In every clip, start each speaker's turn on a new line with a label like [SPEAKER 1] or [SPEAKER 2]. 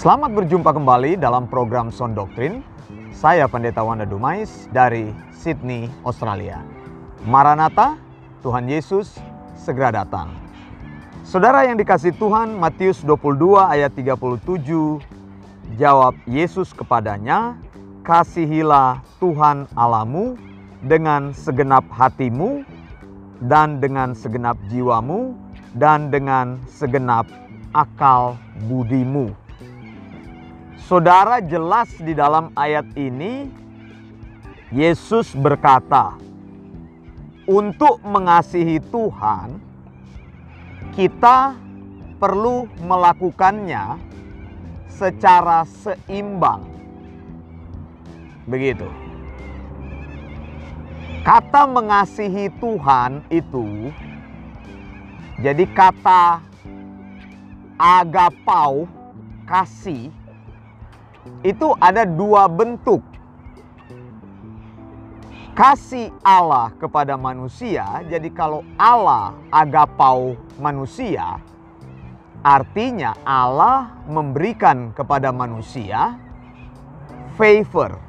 [SPEAKER 1] Selamat berjumpa kembali dalam program Sound Doctrine. Saya Pendeta Wanda Dumais dari Sydney, Australia. Maranatha, Tuhan Yesus segera datang. Saudara yang dikasih Tuhan, Matius 22 ayat 37, jawab Yesus kepadanya, Kasihilah Tuhan Alamu dengan segenap hatimu dan dengan segenap jiwamu dan dengan segenap akal budimu. Saudara jelas di dalam ayat ini Yesus berkata, untuk mengasihi Tuhan kita perlu melakukannya secara seimbang. Begitu. Kata mengasihi Tuhan itu jadi kata agapau kasih itu ada dua bentuk. Kasih Allah kepada manusia, jadi kalau Allah agapau manusia, artinya Allah memberikan kepada manusia favor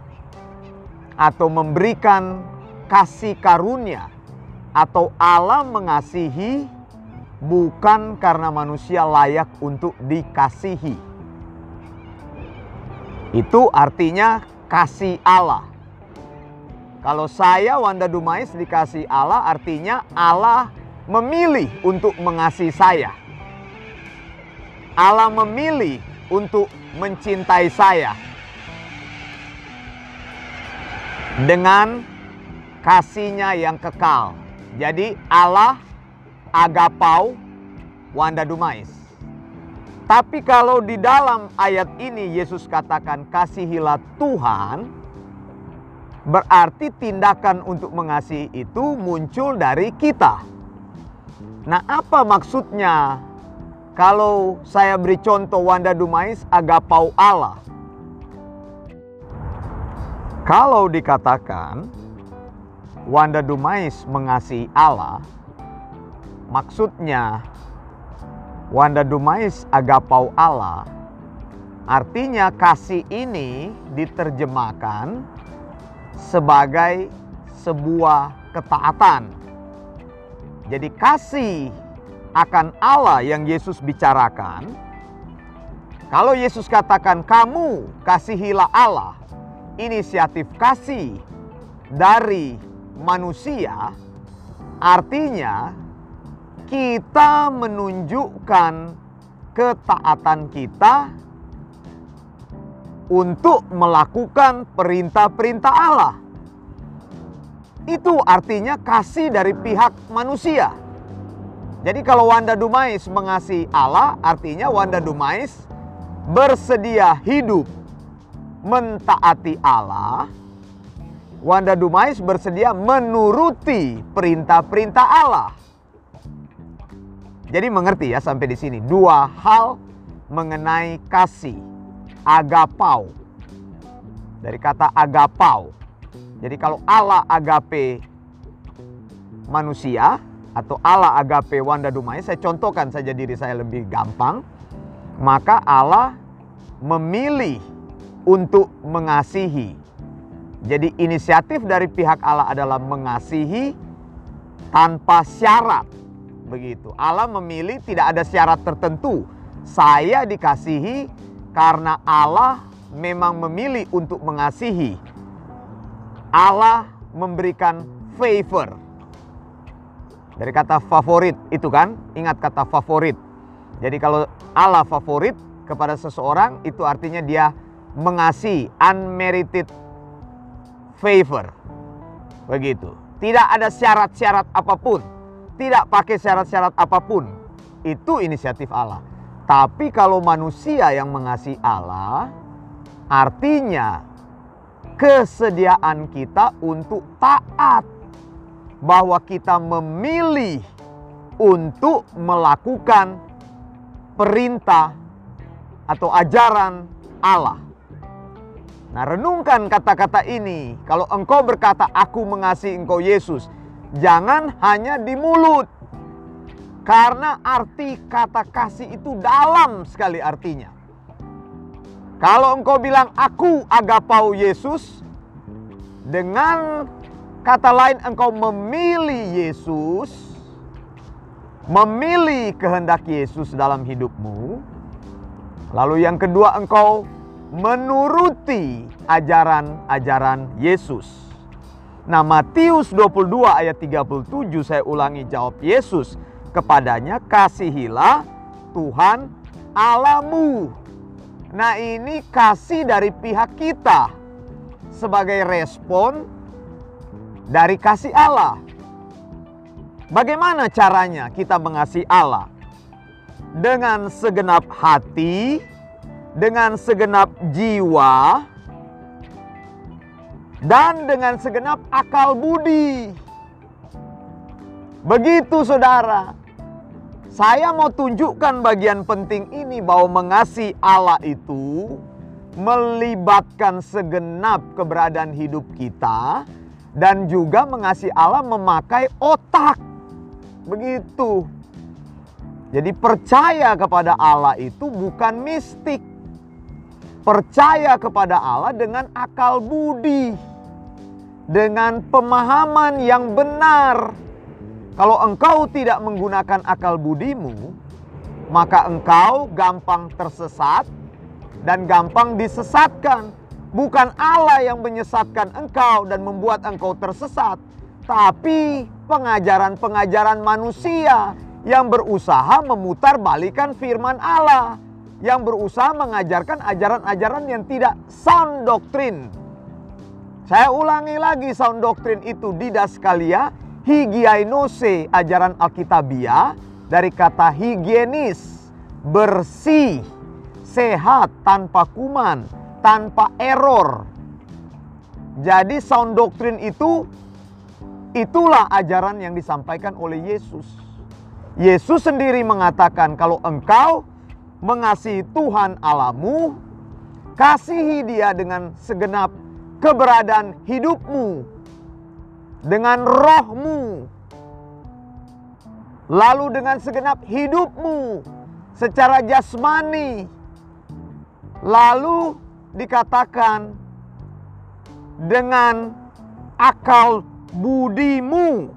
[SPEAKER 1] atau memberikan kasih karunia atau Allah mengasihi bukan karena manusia layak untuk dikasihi. Itu artinya kasih Allah. Kalau saya Wanda Dumais dikasih Allah artinya Allah memilih untuk mengasihi saya. Allah memilih untuk mencintai saya. Dengan kasihnya yang kekal. Jadi Allah agapau Wanda Dumais. Tapi kalau di dalam ayat ini Yesus katakan kasihilah Tuhan, berarti tindakan untuk mengasihi itu muncul dari kita. Nah, apa maksudnya kalau saya beri contoh Wanda Dumais agapau Allah? Kalau dikatakan Wanda Dumais mengasihi Allah, maksudnya Wanda Dumais agapau Allah, artinya kasih ini diterjemahkan sebagai sebuah ketaatan. Jadi kasih akan Allah yang Yesus bicarakan, kalau Yesus katakan kamu kasihilah Allah, inisiatif kasih dari manusia, artinya kita menunjukkan ketaatan kita untuk melakukan perintah-perintah Allah. Itu artinya kasih dari pihak manusia. Jadi kalau Wanda Dumais mengasihi Allah, artinya Wanda Dumais bersedia hidup mentaati Allah. Wanda Dumais bersedia menuruti perintah-perintah Allah. Jadi mengerti ya sampai di sini dua hal mengenai kasih agapau. Dari kata agapau. Jadi kalau Allah agape manusia atau Allah agape Wanda Dumai, saya contohkan saja diri saya lebih gampang. Maka Allah memilih untuk mengasihi. Jadi inisiatif dari pihak Allah adalah mengasihi tanpa syarat. Begitu. Allah memilih tidak ada syarat tertentu. Saya dikasihi karena Allah memang memilih untuk mengasihi. Allah memberikan favor. Dari kata favorit itu kan, ingat kata favorit. Jadi kalau Allah favorit kepada seseorang itu artinya dia mengasihi unmerited favor. Begitu. Tidak ada syarat-syarat apa pun. Tidak pakai syarat-syarat apa pun. Itu inisiatif Allah. Tapi kalau manusia yang mengasihi Allah, artinya kesediaan kita untuk taat. Bahwa kita memilih untuk melakukan perintah atau ajaran Allah. Nah, renungkan kata-kata ini. Kalau engkau berkata, "Aku mengasihi engkau, Yesus," jangan hanya di mulut, karena arti kata kasih itu dalam sekali artinya. Kalau engkau bilang aku agapau Yesus, dengan kata lain engkau memilih Yesus, memilih kehendak Yesus dalam hidupmu. Lalu yang kedua engkau menuruti ajaran-ajaran Yesus. Nah Matius 22 ayat 37 saya ulangi jawab Yesus kepadanya kasihilah Tuhan Alamu. Nah ini kasih dari pihak kita sebagai respon dari kasih Allah. Bagaimana caranya kita mengasihi Allah? Dengan segenap hati, dengan segenap jiwa, dan dengan segenap akal budi. Begitu saudara. Saya mau tunjukkan bagian penting ini bahwa mengasihi Allah itu melibatkan segenap keberadaan hidup kita dan juga mengasihi Allah memakai otak. Begitu. Jadi percaya kepada Allah itu bukan mistik. Percaya kepada Allah dengan akal budi. Dengan pemahaman yang benar. Kalau engkau tidak menggunakan akal budimu, maka engkau gampang tersesat dan gampang disesatkan. Bukan Allah yang menyesatkan engkau dan membuat engkau tersesat, tapi pengajaran-pengajaran manusia yang berusaha memutar balikan firman Allah, yang berusaha mengajarkan ajaran-ajaran yang tidak sound doktrin. Saya ulangi lagi sound doktrin itu didaskalia higienose ajaran Alkitabiah dari kata higienis, bersih, sehat tanpa kuman, tanpa error. Jadi sound doktrin itu itulah ajaran yang disampaikan oleh Yesus. Yesus sendiri mengatakan kalau engkau mengasihi Tuhan Alamu, kasihi Dia dengan segenap keberadaan hidupmu, dengan rohmu, lalu dengan segenap hidupmu secara jasmani, Lalu dikatakan dengan akal budimu.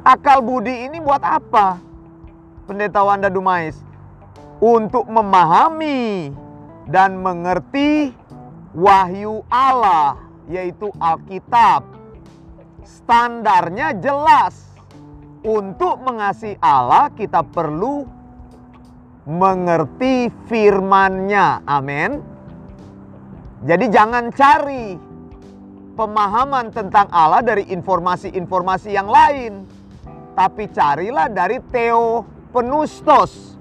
[SPEAKER 1] Akal budi ini buat apa? Pendeta Wanda Dumais untuk memahami dan mengerti wahyu Allah yaitu Alkitab. Standarnya jelas. Untuk mengasihi Allah kita perlu mengerti firman-Nya. Amin. Jadi jangan cari pemahaman tentang Allah dari informasi-informasi yang lain. Tapi carilah dari Theopenustos.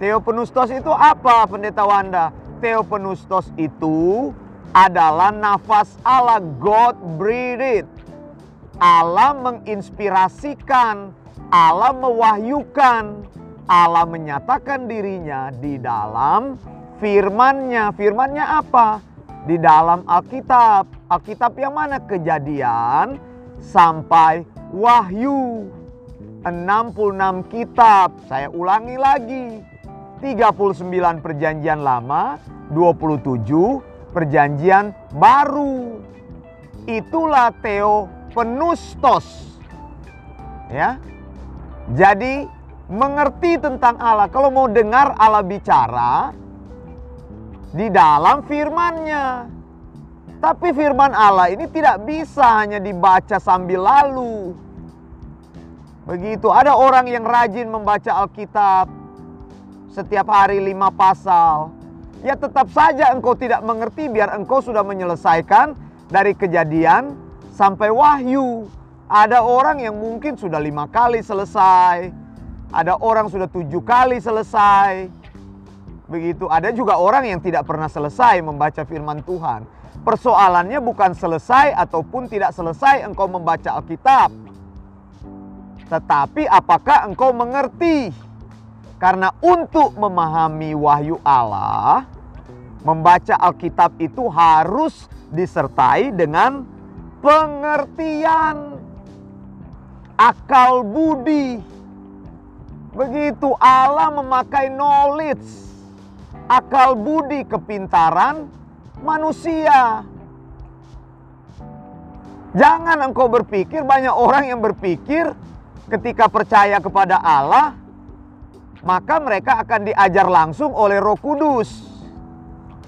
[SPEAKER 1] Theopenustos itu apa pendeta Wanda? Theopenustos itu adalah nafas Allah, God breathed. Allah menginspirasikan, Allah mewahyukan, Allah menyatakan dirinya di dalam firman-Nya. Firman-Nya apa? Di dalam Alkitab. Alkitab yang mana? Kejadian sampai Wahyu. 66 kitab. Saya ulangi lagi. 39 perjanjian lama, 27 perjanjian baru. Itulah Theo Penustos. Ya. Jadi mengerti tentang Allah. Kalau mau dengar Allah bicara di dalam firman-Nya. Tapi firman Allah ini tidak bisa hanya dibaca sambil lalu. Begitu, ada orang yang rajin membaca Alkitab setiap hari lima pasal. Ya tetap saja engkau tidak mengerti biar engkau sudah menyelesaikan dari kejadian sampai wahyu. Ada orang yang mungkin sudah lima kali selesai, ada orang sudah tujuh kali selesai. Begitu, ada juga orang yang tidak pernah selesai membaca firman Tuhan. Persoalannya bukan selesai ataupun tidak selesai engkau membaca Alkitab. Tetapi apakah engkau mengerti? Karena untuk memahami wahyu Allah, membaca Alkitab itu harus disertai dengan pengertian akal budi Begitu Allah memakai knowledge. akal budi kepintaran manusia. Jangan engkau berpikir banyak orang yang berpikir ketika percaya kepada Allah maka mereka akan diajar langsung oleh Roh Kudus.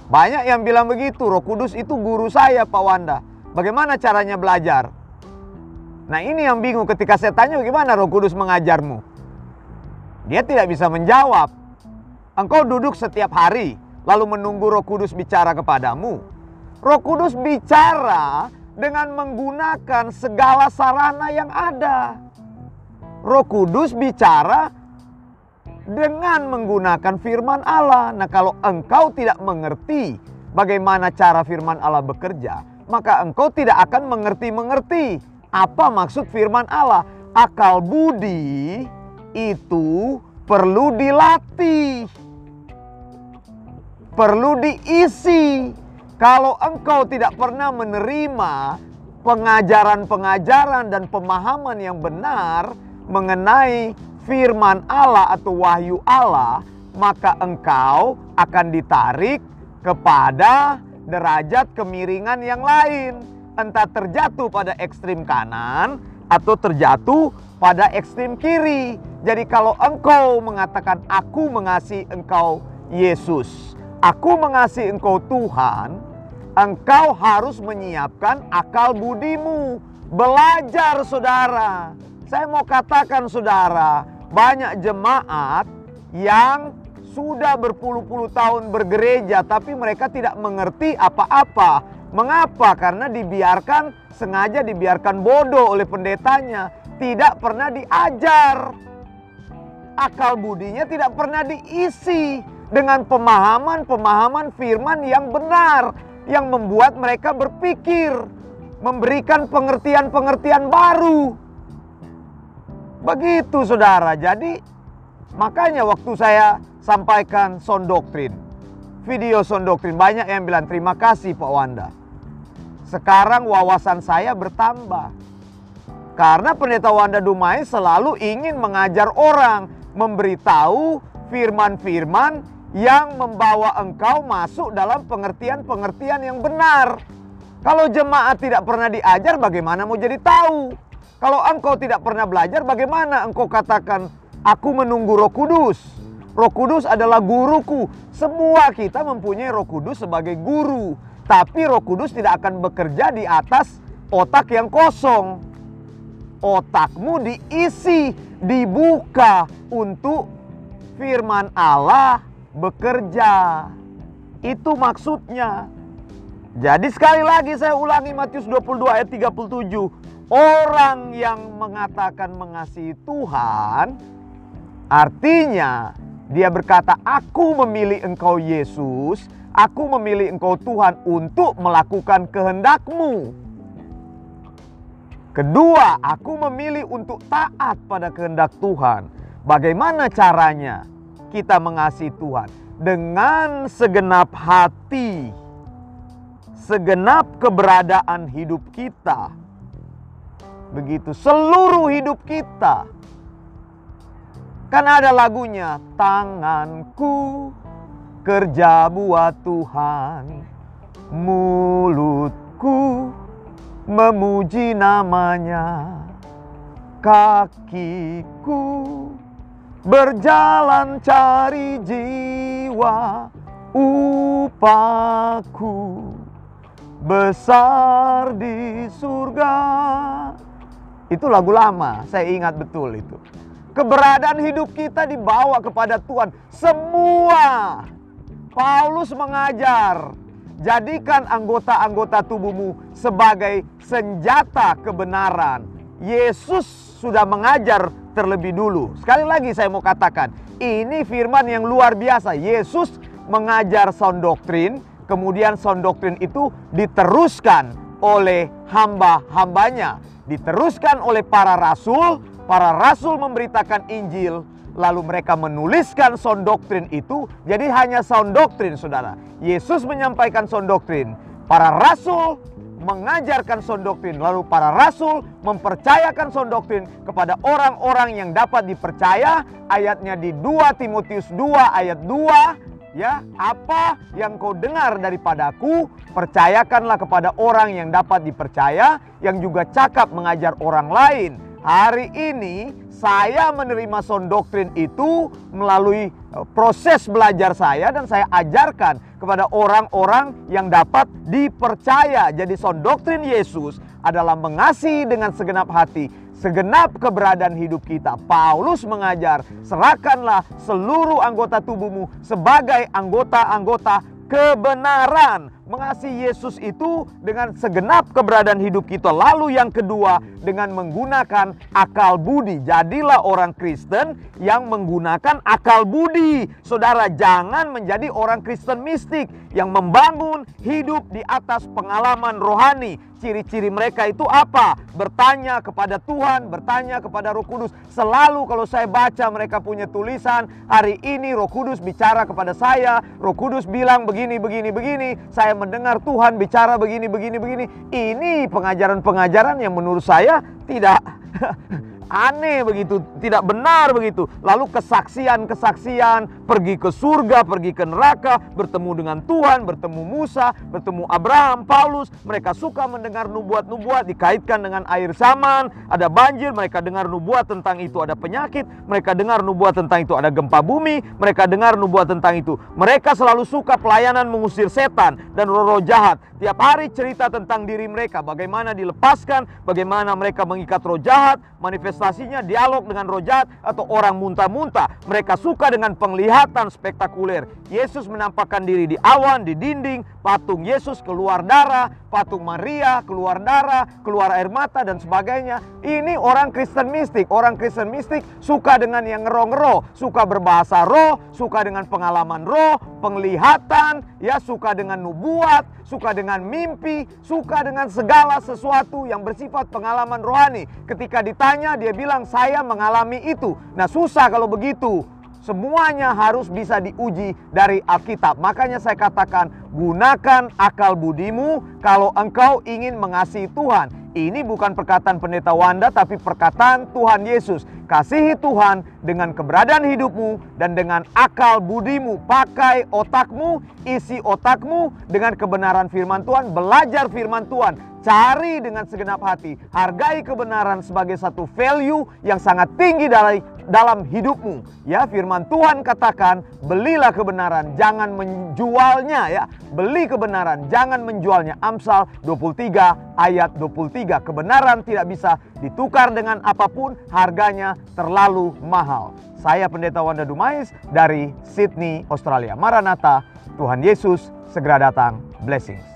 [SPEAKER 1] Banyak yang bilang begitu, Roh Kudus itu guru saya Pak Wanda. Bagaimana caranya belajar? Nah ini yang bingung ketika saya tanya bagaimana Roh Kudus mengajarmu. Dia tidak bisa menjawab. Engkau duduk setiap hari lalu menunggu Roh Kudus bicara kepadamu. Roh Kudus bicara dengan menggunakan segala sarana yang ada. Roh Kudus bicara dengan menggunakan firman Allah. Nah, kalau engkau tidak mengerti bagaimana cara firman Allah bekerja, maka engkau tidak akan mengerti-mengerti apa maksud firman Allah. Akal budi itu perlu dilatih. Perlu diisi. Kalau engkau tidak pernah menerima pengajaran-pengajaran dan pemahaman yang benar mengenai firman Allah atau wahyu Allah, maka engkau akan ditarik kepada derajat kemiringan yang lain. Entah terjatuh pada ekstrim kanan atau terjatuh pada ekstrim kiri. Jadi kalau engkau mengatakan aku mengasihi engkau Yesus, aku mengasihi engkau Tuhan, engkau harus menyiapkan akal budimu. Belajar saudara. Saya mau katakan saudara, banyak jemaat yang sudah berpuluh-puluh tahun bergereja tapi mereka tidak mengerti apa-apa. Mengapa? Karena dibiarkan sengaja dibiarkan bodoh oleh pendetanya, tidak pernah diajar. Akal budinya tidak pernah diisi dengan pemahaman-pemahaman firman yang benar yang membuat mereka berpikir, memberikan pengertian-pengertian baru. Begitu saudara. Jadi makanya waktu saya sampaikan sound doktrin, video sound doktrin banyak yang bilang terima kasih Pak Wanda. Sekarang wawasan saya bertambah. Karena pendeta Wanda Dumai selalu ingin mengajar orang, memberitahu firman-firman yang membawa engkau masuk dalam pengertian-pengertian yang benar. Kalau jemaat tidak pernah diajar, bagaimana mau jadi tahu? Kalau engkau tidak pernah belajar, bagaimana engkau katakan, aku menunggu roh kudus. Roh kudus adalah guruku. Semua kita mempunyai roh kudus sebagai guru. Tapi roh kudus tidak akan bekerja di atas otak yang kosong. Otakmu diisi, dibuka untuk firman Allah bekerja. Itu maksudnya. Jadi sekali lagi saya ulangi Matius 22 ayat 37. Orang yang mengatakan mengasihi Tuhan, artinya dia berkata, "Aku memilih Engkau, Yesus. Aku memilih Engkau, Tuhan, untuk melakukan kehendakmu." Kedua, aku memilih untuk taat pada kehendak Tuhan. Bagaimana caranya kita mengasihi Tuhan? Dengan segenap hati, segenap keberadaan hidup kita Begitu seluruh hidup kita. Kan ada lagunya, tanganku kerja buat Tuhan, mulutku memuji namanya, kakiku berjalan cari jiwa, upahku besar di surga. Itu lagu lama, saya ingat betul itu. Keberadaan hidup kita dibawa kepada Tuhan. Semua Paulus mengajar, jadikan anggota-anggota tubuhmu sebagai senjata kebenaran. Yesus sudah mengajar terlebih dulu. Sekali lagi saya mau katakan, ini firman yang luar biasa. Yesus mengajar sound doktrin, kemudian sound doktrin itu diteruskan oleh hamba-hambanya diteruskan oleh para rasul, para rasul memberitakan Injil, lalu mereka menuliskan sound doktrin itu jadi hanya sound doktrin saudara. Yesus menyampaikan sound doktrin, para rasul mengajarkan sound doktrin, lalu para rasul mempercayakan sound doktrin kepada orang-orang yang dapat dipercaya. Ayatnya di 2 Timotius 2 ayat 2 ya, apa yang kau dengar daripadaku, percayakanlah kepada orang yang dapat dipercaya, yang juga cakap mengajar orang lain. Hari ini saya menerima sound doktrin itu melalui eh, proses belajar saya dan saya ajarkan kepada orang-orang yang dapat dipercaya. Jadi sound doktrin Yesus adalah mengasihi dengan segenap hati, segenap keberadaan hidup kita. Paulus mengajar, serahkanlah seluruh anggota tubuhmu sebagai anggota-anggota kebenaran. Mengasihi Yesus itu dengan segenap keberadaan hidup kita. Lalu yang kedua dengan menggunakan akal budi. Jadilah orang Kristen yang menggunakan akal budi. Saudara jangan menjadi orang Kristen mistik yang membangun hidup di atas pengalaman rohani. Ciri-ciri mereka itu apa? Bertanya kepada Tuhan, bertanya kepada Roh Kudus. Selalu kalau saya baca mereka punya tulisan, hari ini Roh Kudus bicara kepada saya, Roh Kudus bilang begini, begini, begini. Saya mendengar Tuhan bicara begini, begini, begini. Ini pengajaran-pengajaran yang menurut saya tidak aneh begitu, tidak benar begitu. Lalu kesaksian-kesaksian, pergi ke surga, pergi ke neraka, bertemu dengan Tuhan, bertemu Musa, bertemu Abraham, Paulus. Mereka suka mendengar nubuat-nubuat dikaitkan dengan air zaman, ada banjir, mereka dengar nubuat tentang itu ada penyakit, mereka dengar nubuat tentang itu ada gempa bumi, mereka dengar nubuat tentang itu. Mereka selalu suka pelayanan mengusir setan dan roh-roh jahat. Tiap hari cerita tentang diri mereka, bagaimana dilepaskan, bagaimana mereka mengikat roh jahat, manifestasinya dialog dengan roh jahat atau orang muntah-muntah. Mereka suka dengan penglihatan spektakuler. Yesus menampakkan diri di awan, di dinding, patung Yesus keluar darah, patung Maria keluar darah, keluar air mata dan sebagainya. Ini orang Kristen mistik. Orang Kristen mistik suka dengan yang ngero-ngero, suka berbahasa roh, suka dengan pengalaman roh, penglihatan, ya suka dengan nubuat, suka dengan mimpi, suka dengan segala sesuatu yang bersifat pengalaman rohani. Ketika ditanya dia bilang saya mengalami itu. Nah, susah kalau begitu. Semuanya harus bisa diuji dari Alkitab. Makanya saya katakan, gunakan akal budimu kalau engkau ingin mengasihi Tuhan. Ini bukan perkataan pendeta Wanda, tapi perkataan Tuhan Yesus. Kasihi Tuhan dengan keberadaan hidupmu dan dengan akal budimu. Pakai otakmu, isi otakmu dengan kebenaran firman Tuhan. Belajar firman Tuhan. Cari dengan segenap hati. Hargai kebenaran sebagai satu value yang sangat tinggi dari dalam hidupmu. Ya, firman Tuhan katakan, belilah kebenaran, jangan menjualnya ya. Beli kebenaran, jangan menjualnya. Amsal 23 ayat 23. Kebenaran tidak bisa ditukar dengan apa pun, harganya terlalu mahal. Saya Pendeta Wanda Dumais dari Sydney, Australia. Maranatha, Tuhan Yesus segera datang. Blessings.